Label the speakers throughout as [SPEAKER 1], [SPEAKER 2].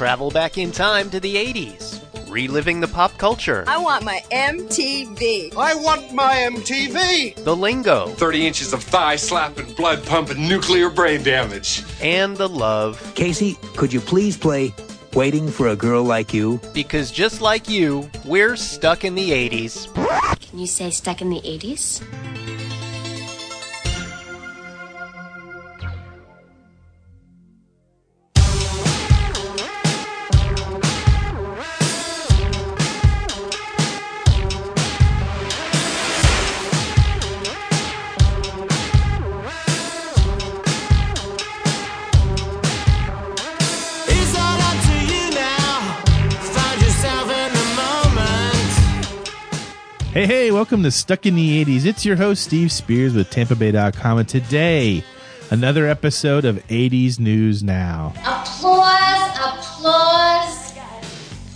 [SPEAKER 1] Travel back in time to the 80s, reliving the pop culture,
[SPEAKER 2] I want my MTV.
[SPEAKER 3] I want my MTV.
[SPEAKER 1] the lingo,
[SPEAKER 4] 30 inches of thigh slapping, blood pumping, nuclear brain damage.
[SPEAKER 1] and the love.
[SPEAKER 5] Casey, could you please play Waiting for a Girl Like You?
[SPEAKER 1] Because just like you, we're stuck in the 80s.
[SPEAKER 6] Can you say stuck in the 80s?
[SPEAKER 7] Hey, hey, welcome to Stuck in the 80s. It's your host, Steve Spears with TampaBay.com. And today, another episode of 80s News Now.
[SPEAKER 6] Applause, applause,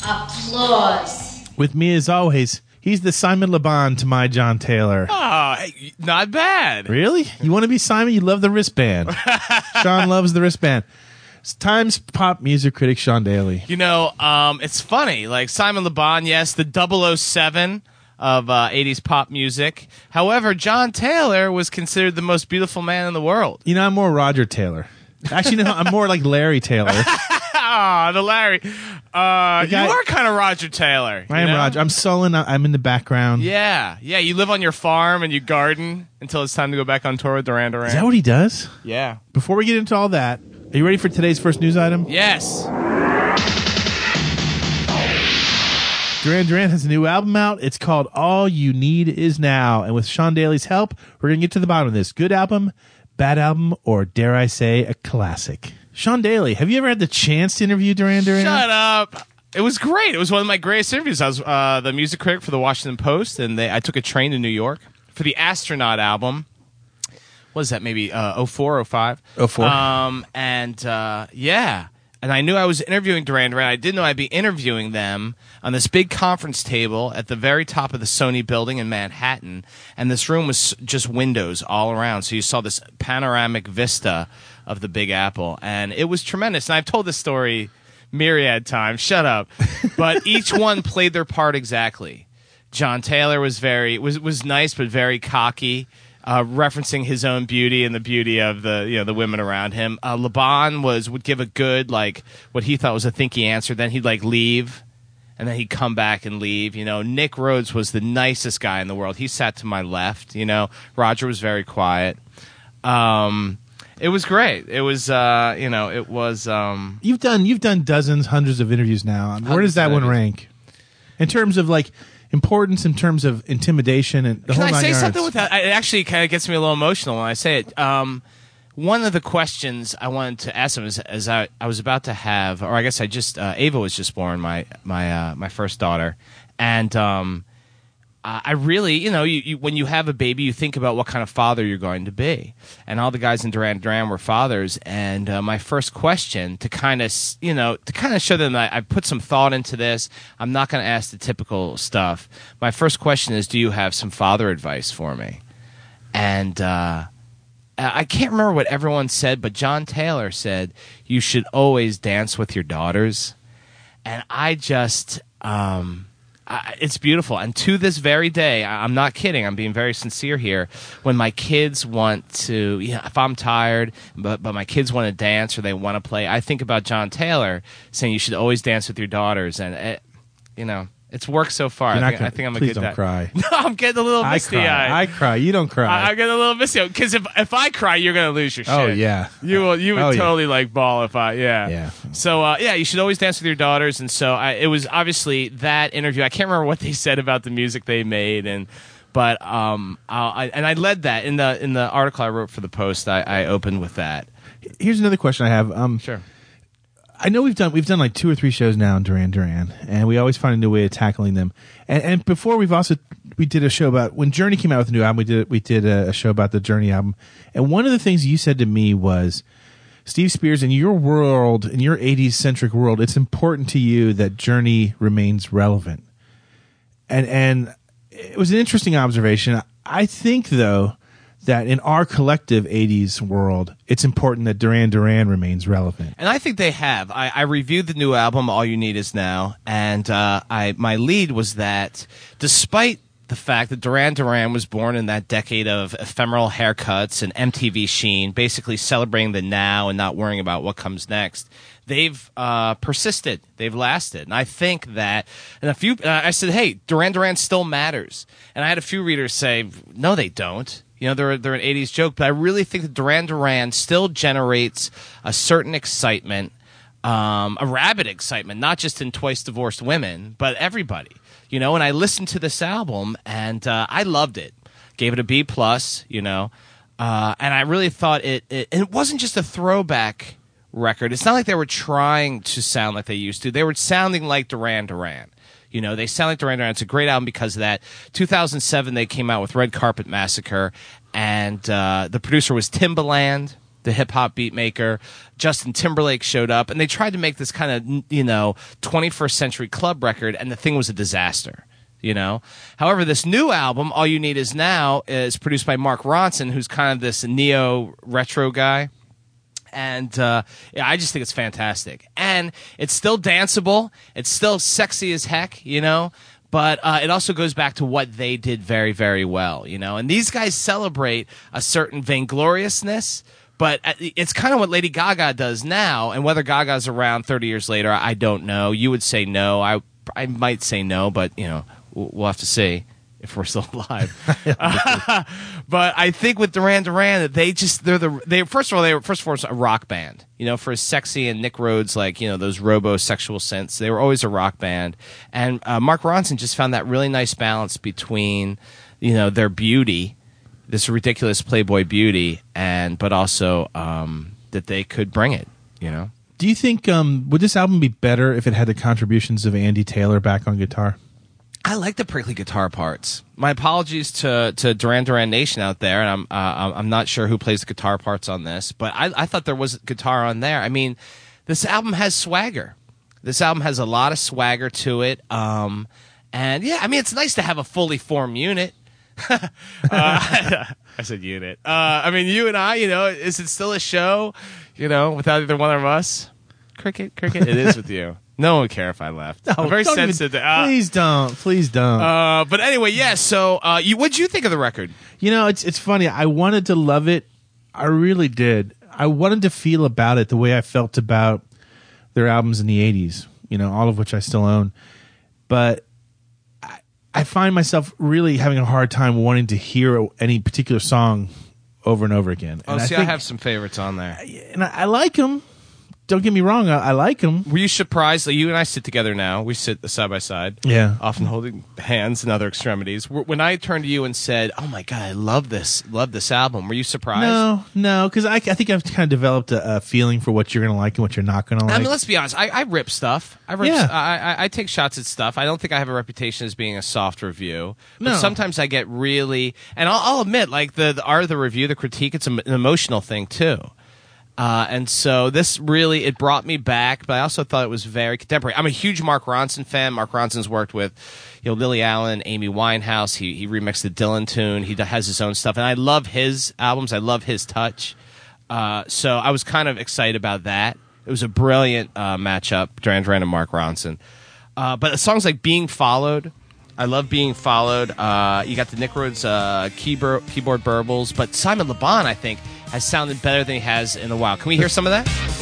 [SPEAKER 6] applause.
[SPEAKER 7] With me, as always, he's the Simon LeBon to my John Taylor.
[SPEAKER 8] Oh, hey, not bad.
[SPEAKER 7] Really? You want to be Simon? You love the wristband. Sean loves the wristband. It's Times pop music critic Sean Daly.
[SPEAKER 8] You know, um, it's funny. Like Simon LeBon, yes, the 007 of uh, 80s pop music. However, John Taylor was considered the most beautiful man in the world.
[SPEAKER 7] You know, I'm more Roger Taylor. Actually, no, I'm more like Larry Taylor.
[SPEAKER 8] Ah, the Larry. Uh,
[SPEAKER 7] guy-
[SPEAKER 8] you are kind of Roger Taylor.
[SPEAKER 7] I am
[SPEAKER 8] know?
[SPEAKER 7] Roger. I'm sullen. I'm in the background.
[SPEAKER 8] Yeah, yeah. You live on your farm and you garden until it's time to go back on tour with Duran Duran.
[SPEAKER 7] Is that what he does?
[SPEAKER 8] yeah.
[SPEAKER 7] Before we get into all that, are you ready for today's first news item?
[SPEAKER 8] Yes.
[SPEAKER 7] Duran Duran has a new album out. It's called All You Need Is Now. And with Sean Daly's help, we're going to get to the bottom of this. Good album, bad album, or dare I say, a classic. Sean Daly, have you ever had the chance to interview Duran Duran?
[SPEAKER 8] Shut up. It was great. It was one of my greatest interviews. I was uh, the music critic for the Washington Post, and they, I took a train to New York for the Astronaut album. What is that? Maybe uh, 04, 05?
[SPEAKER 7] 04.
[SPEAKER 8] Um, and uh, yeah. And I knew I was interviewing Duran Duran. I didn't know I'd be interviewing them on this big conference table at the very top of the Sony building in Manhattan. And this room was just windows all around. So you saw this panoramic vista of the Big Apple. And it was tremendous. And I've told this story myriad times. Shut up. But each one played their part exactly. John Taylor was very was was nice but very cocky, uh, referencing his own beauty and the beauty of the you know the women around him. Uh, LeBon was would give a good like what he thought was a thinky answer, then he'd like leave, and then he'd come back and leave. You know, Nick Rhodes was the nicest guy in the world. He sat to my left. You know, Roger was very quiet. Um, it was great. It was uh, you know it was um,
[SPEAKER 7] You've done you've done dozens, hundreds of interviews now. Where does that one rank? In terms of like importance, in terms of intimidation, and the
[SPEAKER 8] Can
[SPEAKER 7] whole
[SPEAKER 8] I
[SPEAKER 7] nine
[SPEAKER 8] say
[SPEAKER 7] yards.
[SPEAKER 8] something with that? It actually kind of gets me a little emotional when I say it. Um, one of the questions I wanted to ask him is, as I, I was about to have, or I guess I just uh, Ava was just born, my my uh, my first daughter, and um, I I really, you know, you, you, when you have a baby, you think about what kind of father you're going to be. And all the guys in Duran Duran were fathers. And uh, my first question to kind of, you know, to kind of show them that I put some thought into this, I'm not going to ask the typical stuff. My first question is, do you have some father advice for me? And uh, I can't remember what everyone said, but John Taylor said, you should always dance with your daughters. And I just, um, I, it's beautiful. And to this very day, I, I'm not kidding. I'm being very sincere here. When my kids want to, you know, if I'm tired, but but my kids want to dance or they want to play, I think about John Taylor saying you should always dance with your daughters, and it, you know, it's worked so far. I think,
[SPEAKER 7] gonna-
[SPEAKER 8] I think I'm a
[SPEAKER 7] please
[SPEAKER 8] good
[SPEAKER 7] don't
[SPEAKER 8] dad.
[SPEAKER 7] cry.
[SPEAKER 8] No, I'm getting a little
[SPEAKER 7] I
[SPEAKER 8] misty
[SPEAKER 7] cry.
[SPEAKER 8] eyed.
[SPEAKER 7] I cry. You don't cry.
[SPEAKER 8] I, I get a little misty because if if I cry, you're gonna lose your shit.
[SPEAKER 7] Oh, yeah.
[SPEAKER 8] you will. You would
[SPEAKER 7] Oh, yeah.
[SPEAKER 8] totally like ball if I. Yeah.
[SPEAKER 7] Yeah.
[SPEAKER 8] So uh, yeah, you should always dance with your daughters. And so I, it was obviously that interview. I can't remember what they said about the music they made, and but um, I, and I led that in the in the article I wrote for the Post. I, I opened with that.
[SPEAKER 7] Here's another question I have. Um,
[SPEAKER 8] Sure.
[SPEAKER 7] I know we've done we've done like two or three shows now on Duran Duran, and we always find a new way of tackling them. And, and before we've also we did a show about when Journey came out with a new album. We did we did a, a show about the Journey album, and one of the things you said to me was, Steve Spears, in your world, in your '80s centric world, it's important to you that Journey remains relevant. And and it was an interesting observation. I think though that in our collective '80s world, it's important that Duran Duran remains relevant.
[SPEAKER 8] And I think they have. I, I reviewed the new album, All You Need Is Now, and uh, I my lead was that despite the fact that Duran Duran was born in that decade of ephemeral haircuts and MTV sheen, basically celebrating the now and not worrying about what comes next. They've uh, persisted. They've lasted, and I think that. And a few, uh, I said, "Hey, Duran Duran still matters." And I had a few readers say, "No, they don't." You know, they're they're an '80s joke, but I really think that Duran Duran still generates a certain excitement, um, a rabid excitement, not just in Twice Divorced Women, but everybody. You know, and I listened to this album and uh, I loved it. Gave it a B plus. You know, uh, and I really thought it, it. It wasn't just a throwback record. It's not like they were trying to sound like they used to. They were sounding like Duran Duran. You know, they sound like Duran Duran. It's a great album because of that. 2007, they came out with Red Carpet Massacre, and uh, the producer was Timbaland, the hip hop beat maker. Justin Timberlake showed up, and they tried to make this kind of, you know, 21st century club record, and the thing was a disaster. You know, however, this new album, All You Need Is Now, is produced by Mark Ronson, who's kind of this neo retro guy and uh, yeah, I just think it's fantastic. And it's still danceable. It's still sexy as heck, you know. But uh, it also goes back to what they did very, very well, you know. And these guys celebrate a certain vaingloriousness, but uh, it's kind of what Lady Gaga does now. And whether Gaga's around 30 years later, I don't know. You would say no. I I might say no, but you know, we'll we'll have to see if we're still alive. but I think with Duran Duran that they just they're the they first of all they were first of all a rock band. You know, for as sexy and Nick Rhodes like you know those robo sexual synths, they were always a rock band. And uh, Mark Ronson just found that really nice balance between you know their beauty, this ridiculous Playboy beauty, and but also um, that they could bring it. You know.
[SPEAKER 7] Do you think um, would this album be better if it had the contributions of Andy Taylor back on guitar?
[SPEAKER 8] I like the prickly guitar parts. My apologies to, to Duran Duran Nation out there, and I'm uh, I'm not sure who plays the guitar parts on this, but I, I thought there was guitar on there. I mean, this album has swagger. This album has a lot of swagger to it, um, and yeah, I mean, it's nice to have a fully formed unit. uh, I said unit. Uh, I mean, you and I. You know, is it still a show? You know, without either one of us. Cricket, cricket. It is with you. No one would care if I left. I'm very
[SPEAKER 7] don't even-
[SPEAKER 8] sensitive. uh,
[SPEAKER 7] please don't. Please don't.
[SPEAKER 8] uh, but anyway, yeah. So, uh, you, what'd you think of the record?
[SPEAKER 7] You know, it's it's funny. I wanted to love it. I really did. I wanted to feel about it the way I felt about their albums in the '80s. You know, all of which I still own. But I, I find myself really having a hard time wanting to hear any particular song over and over again.
[SPEAKER 8] Oh,
[SPEAKER 7] and
[SPEAKER 8] see, I,
[SPEAKER 7] think-
[SPEAKER 8] have some favorites on there.
[SPEAKER 7] and I, I like them. Don't get me wrong. I, I like him.
[SPEAKER 8] Were you surprised? Like, you and I sit together now. We sit side by side.
[SPEAKER 7] Yeah.
[SPEAKER 8] Often holding hands and other extremities. Wh- When I turned to you and said, "Oh my god, I love this, love this album," were you surprised?
[SPEAKER 7] No, no, because I, I think I've kind of developed a, a feeling for what you're going to like and what you're not going to like.
[SPEAKER 8] I mean, let's be honest. I, I rip stuff. I rip.
[SPEAKER 7] Yeah.
[SPEAKER 8] I, I, I take shots at stuff. I don't think I have a reputation as being a soft review. But
[SPEAKER 7] No.
[SPEAKER 8] sometimes I get really, and I'll, I'll admit, like the, the art of the review, the critique, it's an emotional thing too. Uh, and so this really it brought me back, but I also thought it was very contemporary. I'm a huge Mark Ronson fan. Mark Ronson's worked with, you know, Lily Allen, Amy Winehouse. He he remixed the Dylan tune. He has his own stuff, and I love his albums. I love his touch. Uh, so I was kind of excited about that. It was a brilliant uh, matchup, Duran Duran and Mark Ronson. Uh, but songs like "Being Followed," I love "Being Followed." Uh, you got the Nick Rhodes uh, keyboard keyboard burbles, but Simon LeBon, I think, has sounded better than he has in a while. Can we hear some of that?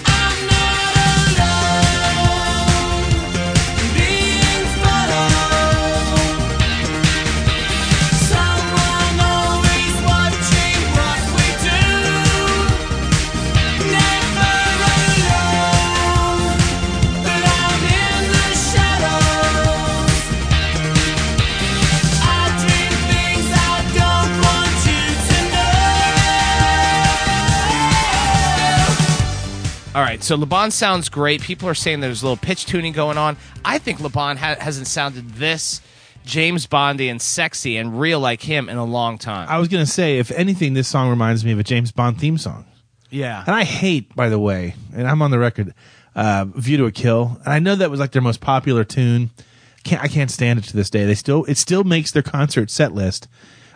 [SPEAKER 8] Right, so LeBon sounds great. People are saying there's a little pitch tuning going on. I think LeBon ha- hasn't sounded this James Bondy and sexy and real like him in a long time.
[SPEAKER 7] I was going to say, if anything, this song reminds me of a James Bond theme song.
[SPEAKER 8] yeah.
[SPEAKER 7] And I hate, by the way, and I'm on the record, uh, "View to a Kill." And I know that was like their most popular tune. Can't I can't stand it to this day. They still it still makes their concert set list.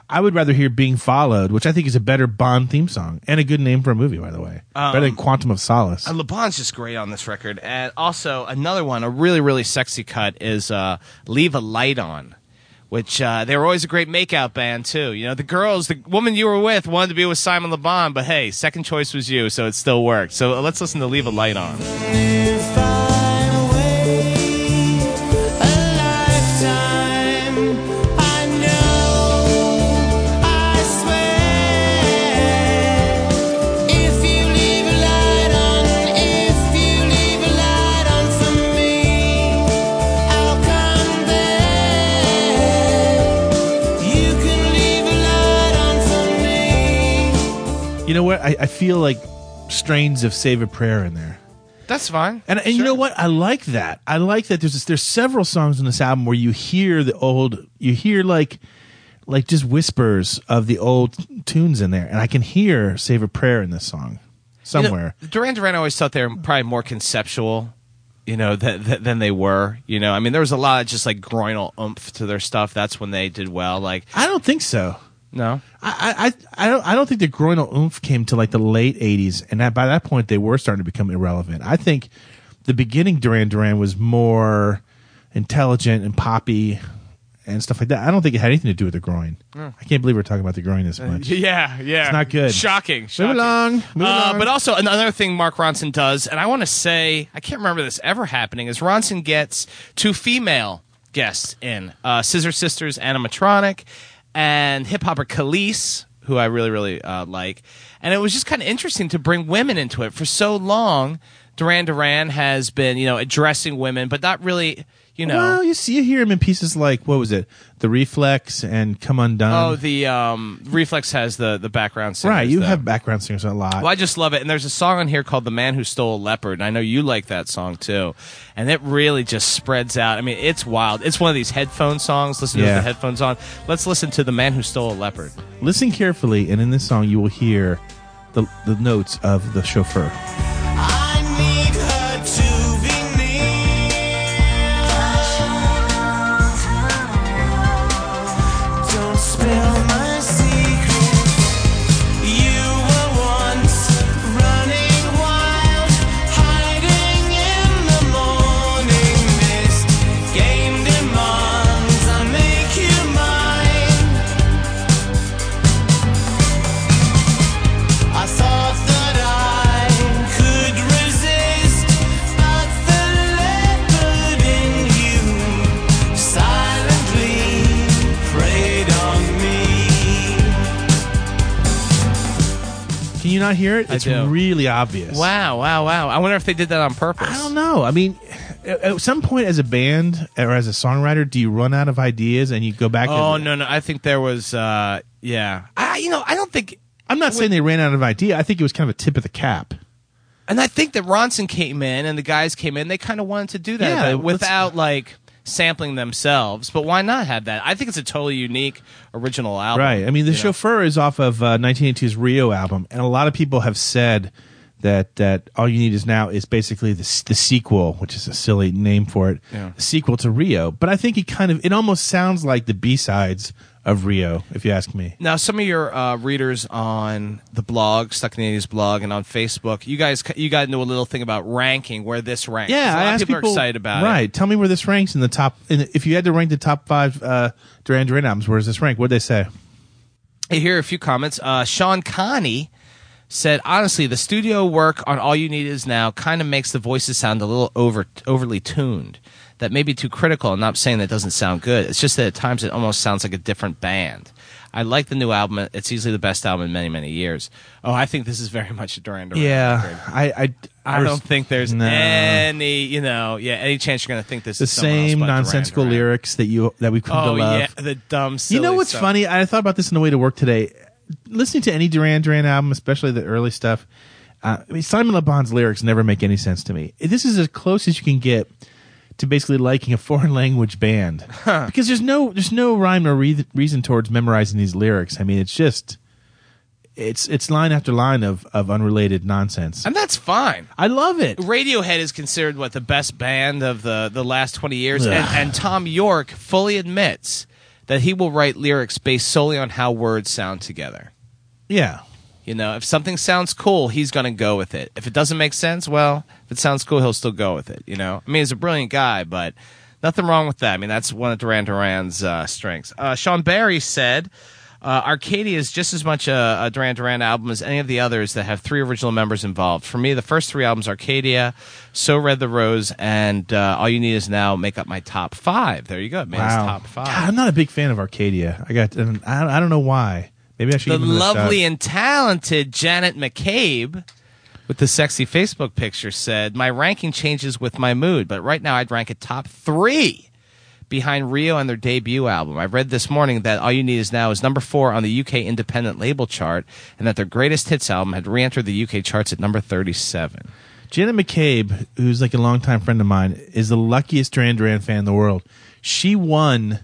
[SPEAKER 7] I would rather hear "Being Followed," which I think is a better Bond theme song and a good name for a movie, by the way. Better than "Quantum of Solace."
[SPEAKER 8] And LeBon's just great on this record. And also another one, a really really sexy cut is uh, "Leave a Light On." Which uh, they were always a great makeout band too. You know, the girls, the woman you were with wanted to be with Simon LeBon, but hey, second choice was you, so it still worked. So uh, let's listen to "Leave a Light On."
[SPEAKER 9] Know
[SPEAKER 7] what? I, I feel like strains of "Save a Prayer" in there.
[SPEAKER 8] That's fine.
[SPEAKER 7] And, and you know what? I like that. I like that. There's this, there's several songs on this album where you hear the old, you hear like, like just whispers of the old tunes in there, and I can hear "Save a Prayer" in this song somewhere.
[SPEAKER 8] You know, Duran Duran always thought they were probably more conceptual, you know, th- th- than they were. You know, I mean, there was a lot of just like groinal oomph to their stuff. That's when they did well. Like,
[SPEAKER 7] I don't think so.
[SPEAKER 8] No,
[SPEAKER 7] I, I, I don't, I don't think the groinal oomph came to like the late '80s, and that by that point they were starting to become irrelevant. I think the beginning Duran Duran was more intelligent and poppy and stuff like that. I don't think it had anything to do with the groin. I can't believe we're talking about the groin this much.
[SPEAKER 8] yeah, yeah,
[SPEAKER 7] It's not good.
[SPEAKER 8] Shocking.
[SPEAKER 7] Move along. Move
[SPEAKER 8] Uh,
[SPEAKER 7] along.
[SPEAKER 8] but also another thing Mark Ronson does, and I want to say I can't remember this ever happening, is Ronson gets two female guests in uh, Scissor Sisters Ana Matronic and hip hopper Kelis, who I really really uh, like, and it was just kind of interesting to bring women into it. For so long, Duran Duran has been you know addressing women, but not really you know.
[SPEAKER 7] Well, you see, you hear him in pieces like what was it, The Reflex and Come Undone.
[SPEAKER 8] Oh, the um, Reflex has the the background singers.
[SPEAKER 7] right. You
[SPEAKER 8] though.
[SPEAKER 7] have background singers a lot.
[SPEAKER 8] Well, I just love it. And there's a song on here called The Man Who Stole a Leopard. And I know you like that song too. And it really just spreads out. I mean, it's wild. It's one of these headphone songs. Listen to
[SPEAKER 7] Yeah.
[SPEAKER 8] with the headphones on. Let's listen to The Man Who Stole a Leopard.
[SPEAKER 7] Listen carefully, and in this song you will hear the the notes of the chauffeur. Hear it?
[SPEAKER 8] I
[SPEAKER 7] It's
[SPEAKER 8] do.
[SPEAKER 7] really obvious.
[SPEAKER 8] Wow, wow, wow. I wonder if they did that on purpose.
[SPEAKER 7] I don't know. I mean, at at some point, as a band or as a songwriter, do you run out of ideas and you go back?
[SPEAKER 8] Oh,
[SPEAKER 7] and,
[SPEAKER 8] no, no. I think there was, uh, yeah. I, you know, I don't think.
[SPEAKER 7] I'm not saying they ran out of idea. I think it was kind of a tip of the cap.
[SPEAKER 8] And I think that Ronson came in and the guys came in. They kind of wanted to do that
[SPEAKER 7] Yeah,
[SPEAKER 8] without like sampling themselves. But why not have that? I think it's a totally unique original album.
[SPEAKER 7] Right. I mean, the
[SPEAKER 8] you know?
[SPEAKER 7] chauffeur is off of uh, 1982's Rio album, and a lot of people have said that that all you need is now is basically the the sequel, which is a silly name for it,
[SPEAKER 8] Yeah.
[SPEAKER 7] sequel to Rio. But I think it kind of it almost sounds like the B sides of Rio, if you ask me.
[SPEAKER 8] Now, some of your uh, readers on the blog, Stuck in the 80s blog, and on Facebook, you guys you got into a little thing about ranking where this ranks.
[SPEAKER 7] Yeah,
[SPEAKER 8] a
[SPEAKER 7] I
[SPEAKER 8] lot of
[SPEAKER 7] asked
[SPEAKER 8] people,
[SPEAKER 7] people
[SPEAKER 8] are excited about it.
[SPEAKER 7] right. Tell me where this ranks in the top. In, if you had to rank the top five uh, Duran Duran albums, where does this rank? What'd they say?
[SPEAKER 8] I hear a few comments. Uh, Sean Connie said, honestly, the studio work on All You Need Is Now kind of makes the voices sound a little over overly tuned. That may be too critical. I'm not saying that doesn't sound good. It's just that at times it almost sounds like a different band. I like the new album. It's easily the best album in many, many years. Oh, I think this is very much a Duran Duran record.
[SPEAKER 7] Yeah, I I,
[SPEAKER 8] I don't think there's
[SPEAKER 7] No.
[SPEAKER 8] any, you know, yeah, any chance you're going to think this
[SPEAKER 7] the
[SPEAKER 8] is else
[SPEAKER 7] same
[SPEAKER 8] Duran
[SPEAKER 7] nonsensical
[SPEAKER 8] Duran.
[SPEAKER 7] lyrics that you that we come
[SPEAKER 8] Oh
[SPEAKER 7] to love.
[SPEAKER 8] yeah, the dumb.
[SPEAKER 7] You know what's
[SPEAKER 8] stuff.
[SPEAKER 7] funny? I thought about this on the way to work today. Listening to any Duran Duran album, especially the early stuff, uh, I mean, Simon Le Bon's lyrics never make any sense to me. This is as close as you can get to basically liking a foreign language band because there's no there's no rhyme or re- reason towards memorizing these lyrics. I mean, it's just it's it's line after line of of unrelated nonsense.
[SPEAKER 8] and that's fine.
[SPEAKER 7] I love it.
[SPEAKER 8] Radiohead is considered what the best band of the the last twenty years, and, and Thom Yorke fully admits that he will write lyrics based solely on how words sound together.
[SPEAKER 7] Yeah.
[SPEAKER 8] You know, if something sounds cool, he's going to go with it. If it doesn't make sense, well, if it sounds cool, he'll still go with it. You know, I mean, he's a brilliant guy, but nothing wrong with that. I mean, that's one of Duran Duran's uh, strengths. Uh, Sean Barry said. Uh, Arcadia is just as much a, a Duran Duran album as any of the others that have three original members involved. For me, the first three albums, Arcadia, So Red the Rose, and uh, All You Need Is Now, make up my top five. There you go, man's top five.
[SPEAKER 7] God, I'm not a big fan of Arcadia. I got. I, I don't know why. Maybe I should.
[SPEAKER 8] the
[SPEAKER 7] give him a
[SPEAKER 8] lovely and talented Janet McCabe with the sexy Facebook picture said, My ranking changes with my mood, but right now I'd rank it top three behind Rio and their debut album. I read this morning that All You Need Is Now is number four on the UK independent label chart and that their greatest hits album had re entered the UK charts at number 37.
[SPEAKER 7] Janet McCabe, who's like a longtime friend of mine, is the luckiest Duran Duran fan in the world. She won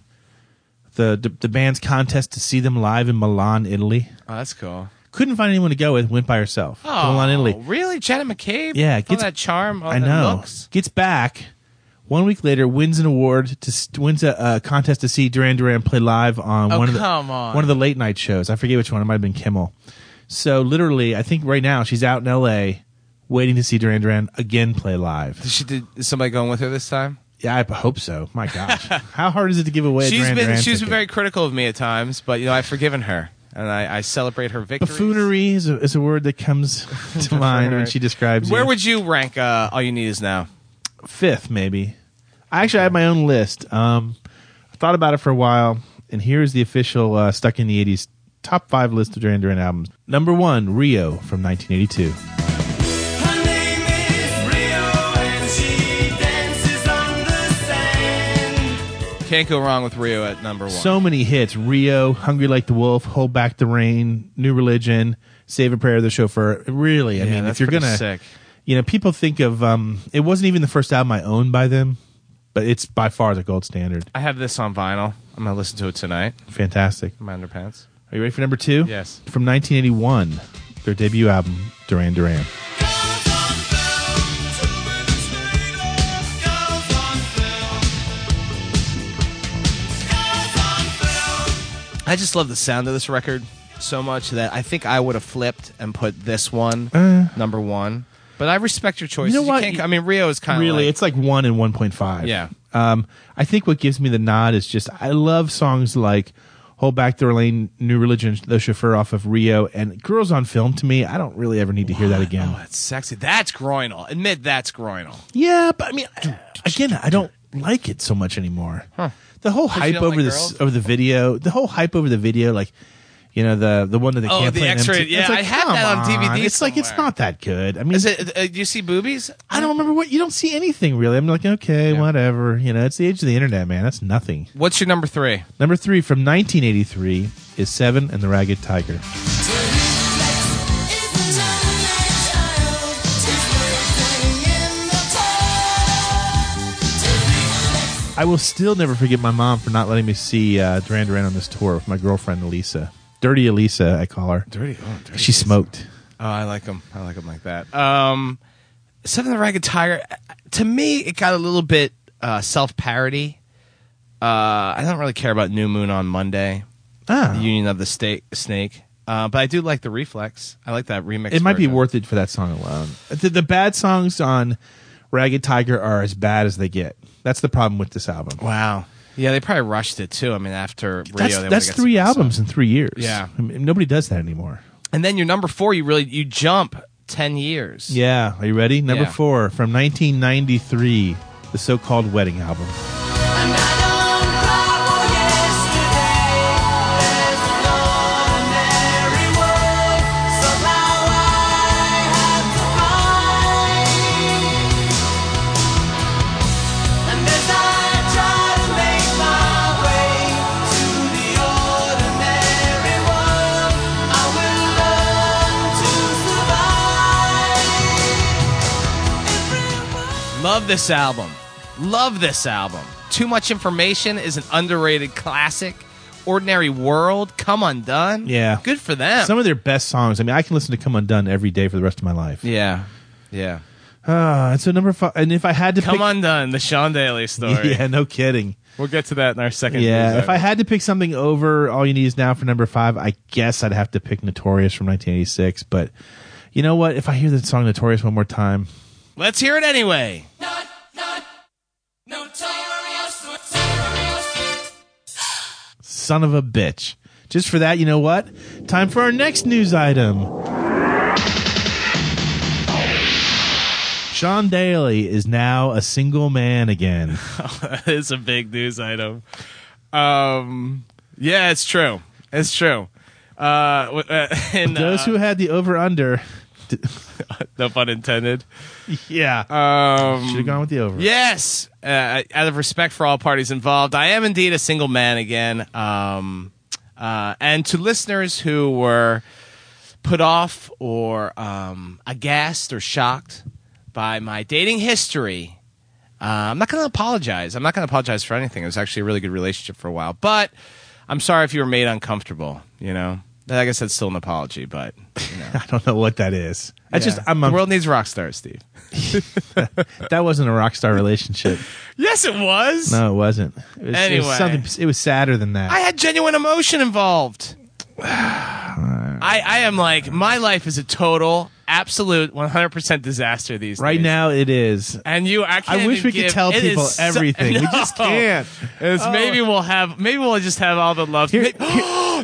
[SPEAKER 7] the, the the band's contest to see them live in Milan, Italy.
[SPEAKER 8] Oh, that's cool.
[SPEAKER 7] Couldn't find anyone to go with. Went by herself. to
[SPEAKER 8] Oh,
[SPEAKER 7] Milan, Italy.
[SPEAKER 8] really? Janet McCabe?
[SPEAKER 7] Yeah,
[SPEAKER 8] all
[SPEAKER 7] gets-
[SPEAKER 8] that charm, all
[SPEAKER 7] I know.
[SPEAKER 8] looks.
[SPEAKER 7] Gets back one week later, wins an award to st- wins a, a contest to see Duran Duran play live on
[SPEAKER 8] Oh,
[SPEAKER 7] one of the
[SPEAKER 8] on.
[SPEAKER 7] one of the late night shows. I forget which one. It might have been Kimmel. So literally, I think right now she's out in L.A. waiting to see Duran Duran again play live.
[SPEAKER 8] Did, she, did is somebody going with her this time?
[SPEAKER 7] Yeah, I hope so. My gosh, how hard is it to give away? A
[SPEAKER 8] She's
[SPEAKER 7] Duran
[SPEAKER 8] been
[SPEAKER 7] Duran
[SPEAKER 8] she's been very critical of me at times, but you know I've forgiven her and I, I celebrate her victory.
[SPEAKER 7] buffoonery is a, is a word that comes to mind when she describes.
[SPEAKER 8] Where
[SPEAKER 7] you.
[SPEAKER 8] would you rank uh, All You Need Is Now?
[SPEAKER 7] fifth maybe. I actually have my own list. Um, I thought about it for a while, and here's the official uh, "Stuck in the '80s" top five list of Duran Duran albums. Number one, Rio from 1982.
[SPEAKER 9] Her name is Rio and she dances on the sand.
[SPEAKER 8] Can't go wrong with Rio at number one.
[SPEAKER 7] So many hits: Rio, "Hungry Like the Wolf," "Hold Back the Rain," "New Religion," "Save a Prayer of the Chauffeur." Really, I
[SPEAKER 8] Yeah,
[SPEAKER 7] mean,
[SPEAKER 8] that's
[SPEAKER 7] if you're
[SPEAKER 8] pretty
[SPEAKER 7] gonna,
[SPEAKER 8] sick.
[SPEAKER 7] you know, people think of. Um, it wasn't even the first album I owned by them, but it's by far the gold standard.
[SPEAKER 8] I have this on vinyl. I'm gonna listen to it tonight.
[SPEAKER 7] Fantastic.
[SPEAKER 8] in My underpants.
[SPEAKER 7] Are you ready for number two?
[SPEAKER 8] Yes.
[SPEAKER 7] From 1981, their debut album, Duran Duran.
[SPEAKER 8] I just love the sound of this record so much that I think I would have flipped and put this one
[SPEAKER 7] Uh.
[SPEAKER 8] number one. But I respect your choice.
[SPEAKER 7] You know what?
[SPEAKER 8] I mean, Rio is kind of
[SPEAKER 7] really,
[SPEAKER 8] like,
[SPEAKER 7] it's like one and 1.5.
[SPEAKER 8] Yeah.
[SPEAKER 7] Um, I think what gives me the nod is just I love songs like Hold Back the Rain, New Religion, The Chauffeur off of Rio, and Girls on Film to me, I don't really ever need to hear that again.
[SPEAKER 8] Oh, that's sexy. That's groinal. Admit that's groinal.
[SPEAKER 7] Yeah, but I mean, again, I don't like it so much anymore. The whole hype over
[SPEAKER 8] like
[SPEAKER 7] this over the video, the whole hype over the video, like you know the the one that they
[SPEAKER 8] Oh,
[SPEAKER 7] can't
[SPEAKER 8] the
[SPEAKER 7] play MTV.
[SPEAKER 8] yeah,
[SPEAKER 7] like,
[SPEAKER 8] I had that on DVD
[SPEAKER 7] It's like it's not that good. I mean,
[SPEAKER 8] Is it? Uh, do you see boobies?
[SPEAKER 7] I don't remember what you don't see anything really. I'm like, okay,
[SPEAKER 8] Yeah.
[SPEAKER 7] whatever. You know, it's the age of the internet, man. That's nothing.
[SPEAKER 8] What's your number three?
[SPEAKER 7] Number three from 1983 is Seven and the Ragged Tiger. I will still never forget my mom for not letting me see uh, Duran Duran on this tour with my girlfriend Elisa. Dirty Elisa, I call her.
[SPEAKER 8] Dirty. Oh, dirty.
[SPEAKER 7] She smoked.
[SPEAKER 8] Oh, I like them. I like them like that. Um, Seven of the Ragged Tiger. To me, it got a little bit uh, self parody. Uh, I don't really care about New Moon on Monday.
[SPEAKER 7] Ah,
[SPEAKER 8] The Union of the Sta- Snake. Uh, but I do like the Reflex. I like that remix.
[SPEAKER 7] it might be worth it for that song alone. The, the bad songs on Ragged Tiger are as bad as they get. That's the problem with this album.
[SPEAKER 8] Wow. Yeah, they probably rushed it too. I mean, after Rio,
[SPEAKER 7] That's,
[SPEAKER 8] they
[SPEAKER 7] that's three albums in three years.
[SPEAKER 8] Yeah.
[SPEAKER 7] I mean, nobody does that anymore.
[SPEAKER 8] And then your number four, you really you jump ten years.
[SPEAKER 7] Yeah, are you ready? Number
[SPEAKER 8] Yeah.
[SPEAKER 7] four from 1993, the so-called Wedding album.
[SPEAKER 8] Love this album. Love this album. Too Much Information is an underrated classic. Ordinary World, Come Undone.
[SPEAKER 7] Yeah.
[SPEAKER 8] Good for them.
[SPEAKER 7] Some of their best songs. I mean, I can listen to Come Undone every day for the rest of my life.
[SPEAKER 8] yeah. Yeah.
[SPEAKER 7] Uh, and so number five. And if I had to
[SPEAKER 8] Come
[SPEAKER 7] pick,
[SPEAKER 8] undone, the Sean Daly story.
[SPEAKER 7] yeah, no kidding.
[SPEAKER 8] We'll get to that in our second.
[SPEAKER 7] Yeah, if I had to pick something over All You Need Is Now for number five, I guess I'd have to pick Notorious from 1986. But you know what? If I hear the song Notorious one more time,
[SPEAKER 8] let's hear it anyway.
[SPEAKER 7] Son of a bitch. Just for that, you know what? Time for our next news item. Sean Daly is now a single man again.
[SPEAKER 8] that is a big news item. Um, yeah, it's true. It's true. Uh, w- uh,
[SPEAKER 7] Those
[SPEAKER 8] uh,
[SPEAKER 7] who had the over under,
[SPEAKER 8] no pun intended.
[SPEAKER 7] yeah,
[SPEAKER 8] Um,
[SPEAKER 7] should have gone with the over.
[SPEAKER 8] Yes, uh, out of respect for all parties involved, I am indeed a single man again. Um, uh, and to listeners who were put off or um, aghast or shocked by my dating history, uh, I'm not going to apologize. I'm not going to apologize for anything. It was actually a really good relationship for a while, but I'm sorry if you were made uncomfortable. You know, I guess that's still an apology, but you know.
[SPEAKER 7] I don't know what that is. I just I'm,
[SPEAKER 8] the
[SPEAKER 7] I'm
[SPEAKER 8] world needs rock stars, Steve.
[SPEAKER 7] that wasn't a rock star relationship.
[SPEAKER 8] Yes, it was.
[SPEAKER 7] No, it wasn't. It was, it was
[SPEAKER 8] Anyway.
[SPEAKER 7] something. It was sadder than that.
[SPEAKER 8] I had genuine emotion involved. I, I am like my life is a total, absolute, 100 percent disaster these
[SPEAKER 7] right
[SPEAKER 8] days.
[SPEAKER 7] Right now, it is.
[SPEAKER 8] And you, I,
[SPEAKER 7] I wish we could tell people
[SPEAKER 8] so-
[SPEAKER 7] everything. We just can't.
[SPEAKER 8] It's
[SPEAKER 7] Oh.
[SPEAKER 8] Maybe we'll have. Maybe we'll just have all the love.
[SPEAKER 7] Here-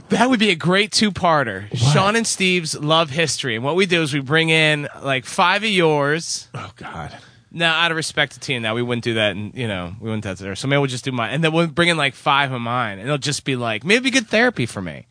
[SPEAKER 8] that would be a great two-parter. Sean and Steve's love history. And what we do is we bring in like five of yours.
[SPEAKER 7] Oh God.
[SPEAKER 8] Now, out of respect to Tina, now we wouldn't do that, and you know, we wouldn't do that to her. So maybe we'll just do mine, and then we'll bring in like five of mine, and it'll just be like maybe good therapy for me.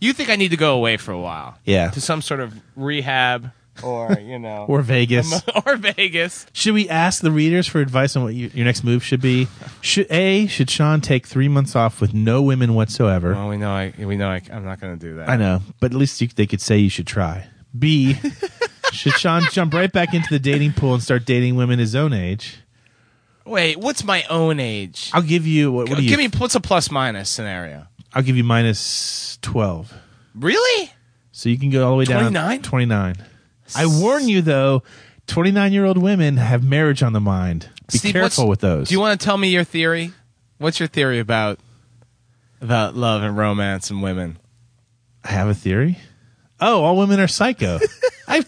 [SPEAKER 8] You think I need to go away for a while?
[SPEAKER 7] Yeah.
[SPEAKER 8] to some sort of rehab, or you know,
[SPEAKER 7] Or Vegas.
[SPEAKER 8] or Vegas.
[SPEAKER 7] Should we ask the readers for advice on what you, your next move should be? Should a should Sean take three months off with no women whatsoever?
[SPEAKER 8] Well, we know I, we know I, I'm not going to do that.
[SPEAKER 7] I know, but at least you, they could say you should try. B should Sean jump right back into the dating pool and start dating women his own age?
[SPEAKER 8] Wait, what's my own age?
[SPEAKER 7] I'll give you what, what do you?
[SPEAKER 8] Give me what's a plus minus scenario?
[SPEAKER 7] I'll give you minus twelve,
[SPEAKER 8] Really?
[SPEAKER 7] so you can go all the way down.
[SPEAKER 8] 29?
[SPEAKER 7] Twenty nine. I warn you though, twenty nine year old women have marriage on the mind. Be
[SPEAKER 8] Steve,
[SPEAKER 7] careful with those.
[SPEAKER 8] Do you want to tell me your theory? What's your theory about about love and romance and women?
[SPEAKER 7] I have a theory. Oh, all women are psycho. I,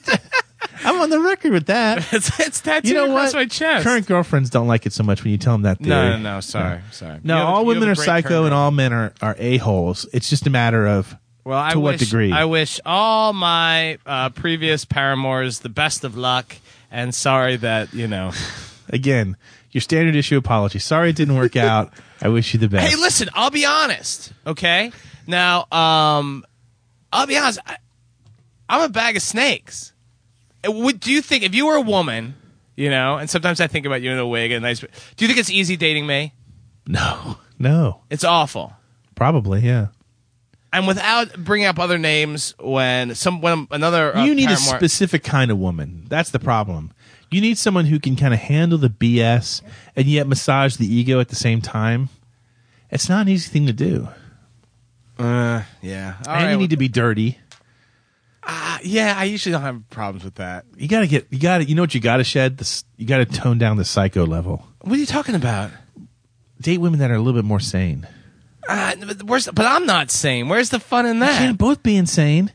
[SPEAKER 7] I'm on the record with that.
[SPEAKER 8] it's, it's tattooed
[SPEAKER 7] You know
[SPEAKER 8] across
[SPEAKER 7] what?
[SPEAKER 8] my chest.
[SPEAKER 7] Current girlfriends don't like it so much when you tell them that theory.
[SPEAKER 8] no, no, no. Sorry, sorry.
[SPEAKER 7] No,
[SPEAKER 8] You have a-
[SPEAKER 7] all
[SPEAKER 8] you
[SPEAKER 7] women
[SPEAKER 8] a
[SPEAKER 7] are
[SPEAKER 8] great
[SPEAKER 7] psycho and all men are, are a-holes. It's just a matter of
[SPEAKER 8] Well, I
[SPEAKER 7] to what
[SPEAKER 8] wish,
[SPEAKER 7] degree?
[SPEAKER 8] I wish all my uh, previous paramours the best of luck, and sorry that you know.
[SPEAKER 7] again, your standard issue apology. Sorry it didn't work out. I wish you the best.
[SPEAKER 8] Hey, listen, I'll be honest, okay? Now, um, I'll be honest. I, I'm a bag of snakes. Uh, Would do you think if you were a woman, you know? And sometimes I think about you in a wig and nice. Do you think it's easy dating me?
[SPEAKER 7] No, no,
[SPEAKER 8] It's awful.
[SPEAKER 7] probably, yeah.
[SPEAKER 8] And without bringing up other names, when some when another uh,
[SPEAKER 7] you need a specific kind of woman. That's the problem. You need someone who can kind of handle the BS and yet massage the ego at the same time. It's not an easy thing to do.
[SPEAKER 8] Uh, yeah. All
[SPEAKER 7] and
[SPEAKER 8] right,
[SPEAKER 7] you need to be dirty.
[SPEAKER 8] uh, yeah, I usually don't have problems with that.
[SPEAKER 7] You got to get. You got to. You know what you got to shed. This. You got to tone down the psycho level.
[SPEAKER 8] What are you talking about?
[SPEAKER 7] Date women that are a little bit more sane.
[SPEAKER 8] Uh, but where's but I'm not sane. Where's the fun in
[SPEAKER 7] You
[SPEAKER 8] that?
[SPEAKER 7] can't both be insane.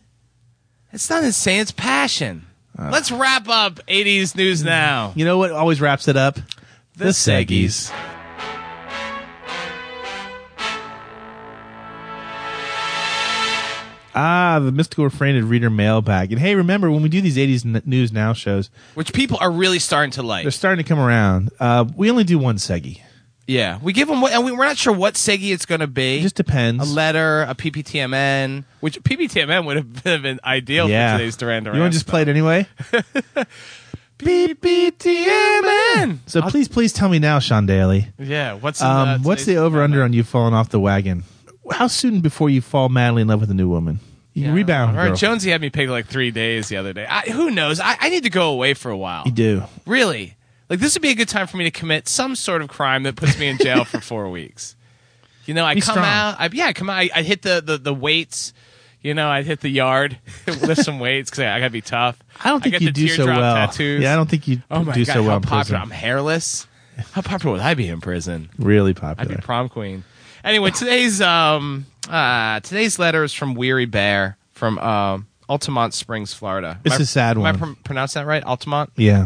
[SPEAKER 8] It's not insane. It's passion.
[SPEAKER 7] Uh.
[SPEAKER 8] Let's wrap up 80s news now.
[SPEAKER 7] You know what always wraps it up?
[SPEAKER 8] The Seggies.
[SPEAKER 7] Ah, the mystical refrain refrained reader mailbag. And hey, remember when we do these '80s n- news now shows,
[SPEAKER 8] Which people are really starting to like.
[SPEAKER 7] they're starting to come around. Uh, we only do one seggy.
[SPEAKER 8] Yeah, we give them what, and we, we're not sure what Seggy it's going to be.
[SPEAKER 7] It just depends.
[SPEAKER 8] a letter, a PPTMN, which PPTMN would have been, been ideal
[SPEAKER 7] yeah.
[SPEAKER 8] for today's Duran Duran.
[SPEAKER 7] You want to just play it anyway?
[SPEAKER 8] PPTMN.
[SPEAKER 7] So please, please tell me now, Sean Daly.
[SPEAKER 8] Yeah, what's in uh,
[SPEAKER 7] Um, what's the
[SPEAKER 8] today's
[SPEAKER 7] over under on you falling off the wagon? How soon before you fall madly in love with a new woman? You
[SPEAKER 8] Duran?
[SPEAKER 7] rebound,
[SPEAKER 8] All right,
[SPEAKER 7] girl.
[SPEAKER 8] Jonesy had me pick like three days the other day. I, who knows? I, I need to go away for a while.
[SPEAKER 7] You do.
[SPEAKER 8] Really? Like this would be a good time for me to commit some sort of crime that puts me in jail for four weeks. You know, I
[SPEAKER 7] Be
[SPEAKER 8] come
[SPEAKER 7] strong.
[SPEAKER 8] out. I, yeah, I come out. I, I hit the, the the weights. You know, I'd hit the yard, lift some weights because I, I gotta be tough.
[SPEAKER 7] I don't think
[SPEAKER 8] get
[SPEAKER 7] you do so well.
[SPEAKER 8] Tattoos.
[SPEAKER 7] Yeah, I don't think you
[SPEAKER 8] Oh my
[SPEAKER 7] do
[SPEAKER 8] god,
[SPEAKER 7] so well
[SPEAKER 8] how popular! I'm hairless. How popular would I be in prison?
[SPEAKER 7] Really popular.
[SPEAKER 8] I'd be prom queen. Anyway, today's um uh today's letter is from Weary Bear from um Altamonte Springs, Florida.
[SPEAKER 7] It's
[SPEAKER 8] I-
[SPEAKER 7] a sad one.
[SPEAKER 8] am I pr- pronouncing that right? Altamonte.
[SPEAKER 7] yeah.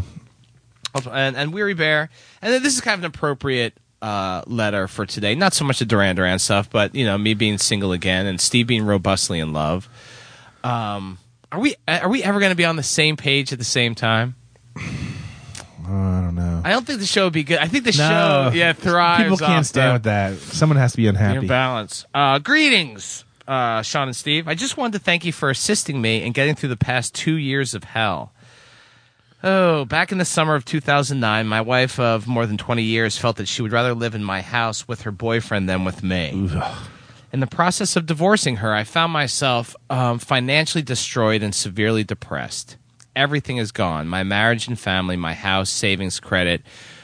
[SPEAKER 8] And, and Weary Bear. And then this is kind of an appropriate uh, letter for today. Not so much the Duran Duran stuff, but you know, me being single again and Steve being robustly in love. Um, are we are we ever going to be on the same page at the same time?
[SPEAKER 7] I don't know.
[SPEAKER 8] I don't think the show would be good. I think the
[SPEAKER 7] no.
[SPEAKER 8] show, yeah, thrives.
[SPEAKER 7] People can't stand
[SPEAKER 8] the-
[SPEAKER 7] with that. Someone has to be unhappy.
[SPEAKER 8] Your balance. Uh, greetings, uh, Sean and Steve. I just wanted to thank you for assisting me in getting through the past two years of hell. Oh, back in the summer of 2009, my wife of more than 20 years felt that she would rather live in my house with her boyfriend than with me. In the process of divorcing her, I found myself um, financially destroyed and severely depressed. Everything is gone my marriage and family, my house, savings, credit,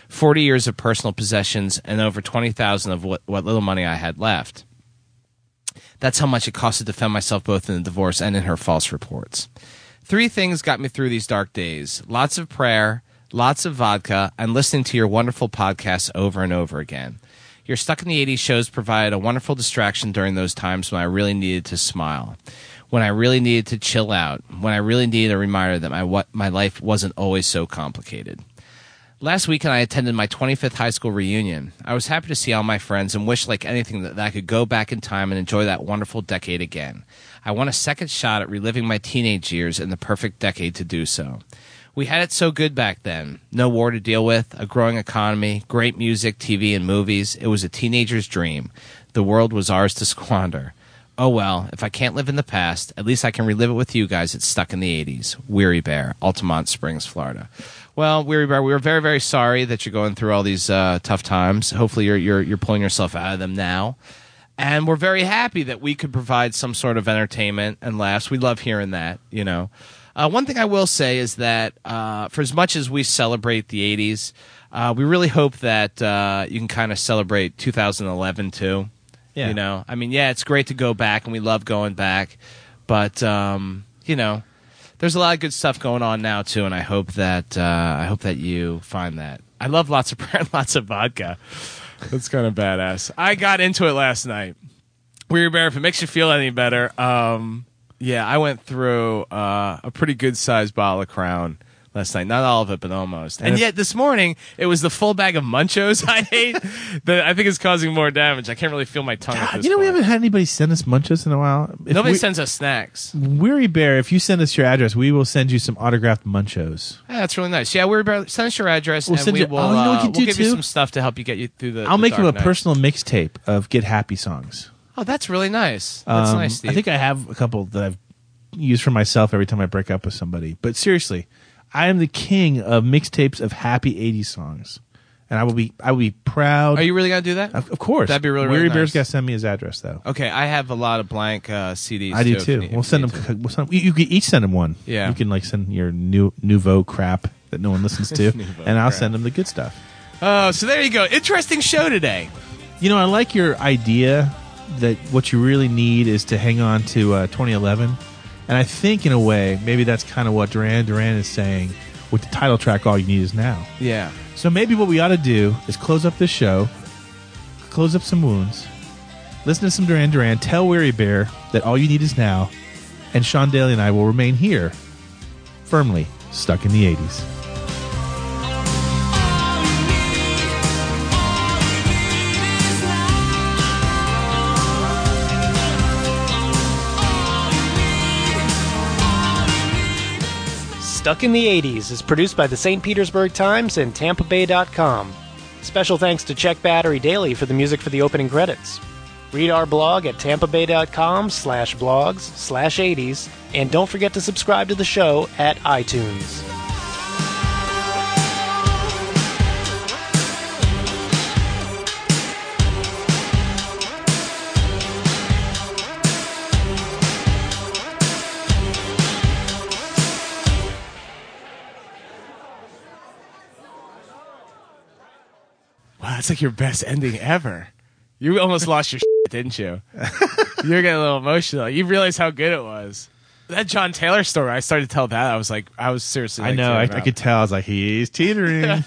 [SPEAKER 8] 40 years of personal possessions, and over 20000 of what, what little money I had left. That's how much it cost to defend myself both in the divorce and in her false reports. Three things got me through these dark days lots of prayer, lots of vodka, and listening to your wonderful podcasts over and over again. Your Stuck in the 80s shows provided a wonderful distraction during those times when I really needed to smile, when I really needed to chill out, when I really needed a reminder that my, what, my life wasn't always so complicated. Last weekend, I attended my 25th high school reunion. I was happy to see all my friends and wished, like anything, that, I could go back in time and enjoy that wonderful decade again. I want a second shot at reliving my teenage years and the perfect decade to do so. We had it so good back then. No war to deal with, a growing economy, great music, TV, and movies. It was a teenager's dream. The world was ours to squander. Oh well, if I can't live in the past, at least I can relive it with you guys It's Stuck in the 80s. Weary Bear, Altamonte Springs, Florida. Well, Weary Bear, we are very, very sorry that you're going through all these uh, tough times. Hopefully, you're, you're, you're pulling yourself out of them now. And we're very happy that we could provide some sort of entertainment and laughs. We love hearing that, you know. Uh, one thing I will say is that uh, for as much as we celebrate the 80s, uh, we really hope that uh, you can kind of celebrate 2011 too.
[SPEAKER 7] Yeah.
[SPEAKER 8] You know, I mean, yeah, it's great to go back and we love going back, but um, you know, there's a lot of good stuff going on now too, and I hope that uh, I hope that you find that. I love lots of lots of vodka. That's kind of badass. I got into it last night. Weary Bear, if it makes you feel any better, um, yeah, I went through uh, a pretty good sized bottle of Crown last night. Not all of it, but almost. And,
[SPEAKER 7] if-
[SPEAKER 8] yet this morning, it was the full bag of Munchos I ate that I think is causing more damage. I can't really feel my tongue. at
[SPEAKER 7] God,
[SPEAKER 8] this
[SPEAKER 7] you know, we haven't had anybody send us munchos in a while. If
[SPEAKER 8] Nobody
[SPEAKER 7] we-
[SPEAKER 8] sends us snacks.
[SPEAKER 7] Weary Bear, if you send us your address, we will send you some autographed munchos.
[SPEAKER 8] Yeah, that's really nice. Yeah, we're about send us your address
[SPEAKER 7] We'll
[SPEAKER 8] and
[SPEAKER 7] send
[SPEAKER 8] we
[SPEAKER 7] you-
[SPEAKER 8] will.
[SPEAKER 7] oh, you know
[SPEAKER 8] uh,
[SPEAKER 7] we do,
[SPEAKER 8] give you some stuff to help you get you through the.
[SPEAKER 7] I'll
[SPEAKER 8] the
[SPEAKER 7] make you a
[SPEAKER 8] night.
[SPEAKER 7] personal mixtape of Get Happy songs.
[SPEAKER 8] Oh, that's really nice. That's
[SPEAKER 7] Um,
[SPEAKER 8] nice. Steve.
[SPEAKER 7] I think I have a couple that I've used for myself every time I break up with somebody. But seriously, I am the king of mixtapes of happy '80s songs, and I will be I will be proud.
[SPEAKER 8] Are you really gonna do that?
[SPEAKER 7] Of, of course,
[SPEAKER 8] That'd be really,
[SPEAKER 7] Weary
[SPEAKER 8] really
[SPEAKER 7] Bear's
[SPEAKER 8] nice.
[SPEAKER 7] got to send me his address though.
[SPEAKER 8] Okay, I have a lot of blank uh, CDs.
[SPEAKER 7] I do too.
[SPEAKER 8] you
[SPEAKER 7] We'll
[SPEAKER 8] if
[SPEAKER 7] send them.
[SPEAKER 8] to.
[SPEAKER 7] We'll send, you, you can each send them one.
[SPEAKER 8] Yeah.
[SPEAKER 7] you can like send your new nouveau crap that no one listens to, and I'll
[SPEAKER 8] crap.
[SPEAKER 7] send them the good stuff.
[SPEAKER 8] Oh, so there you go. Interesting show today.
[SPEAKER 7] You know, I like your idea that what you really need is to hang on to uh, 2011. And I think, in a way, maybe that's kind of what Duran Duran is saying with the title track, All You Need Is Now.
[SPEAKER 8] Yeah.
[SPEAKER 7] So maybe what we ought to do is close up this show, close up some wounds, listen to some Duran Duran, tell Weary Bear that all you need is now, and Sean Daly and I will remain here, firmly stuck in the 80s.
[SPEAKER 10] Stuck in the 80s is produced by the St. Petersburg Times and TampaBay.com. Special thanks to Check Battery Daily for the music for the opening credits. Read our blog at tampabay.com slash blogs slash 80s, and don't forget to subscribe to the show at iTunes.
[SPEAKER 8] That's like your best ending ever. You almost lost your shit, didn't you? you were getting a little emotional. You realized how good it was. That John Taylor story, I started to tell that. I was like, I was seriously.
[SPEAKER 7] I
[SPEAKER 8] like,
[SPEAKER 7] know. I, I could tell. I was like, he's teetering.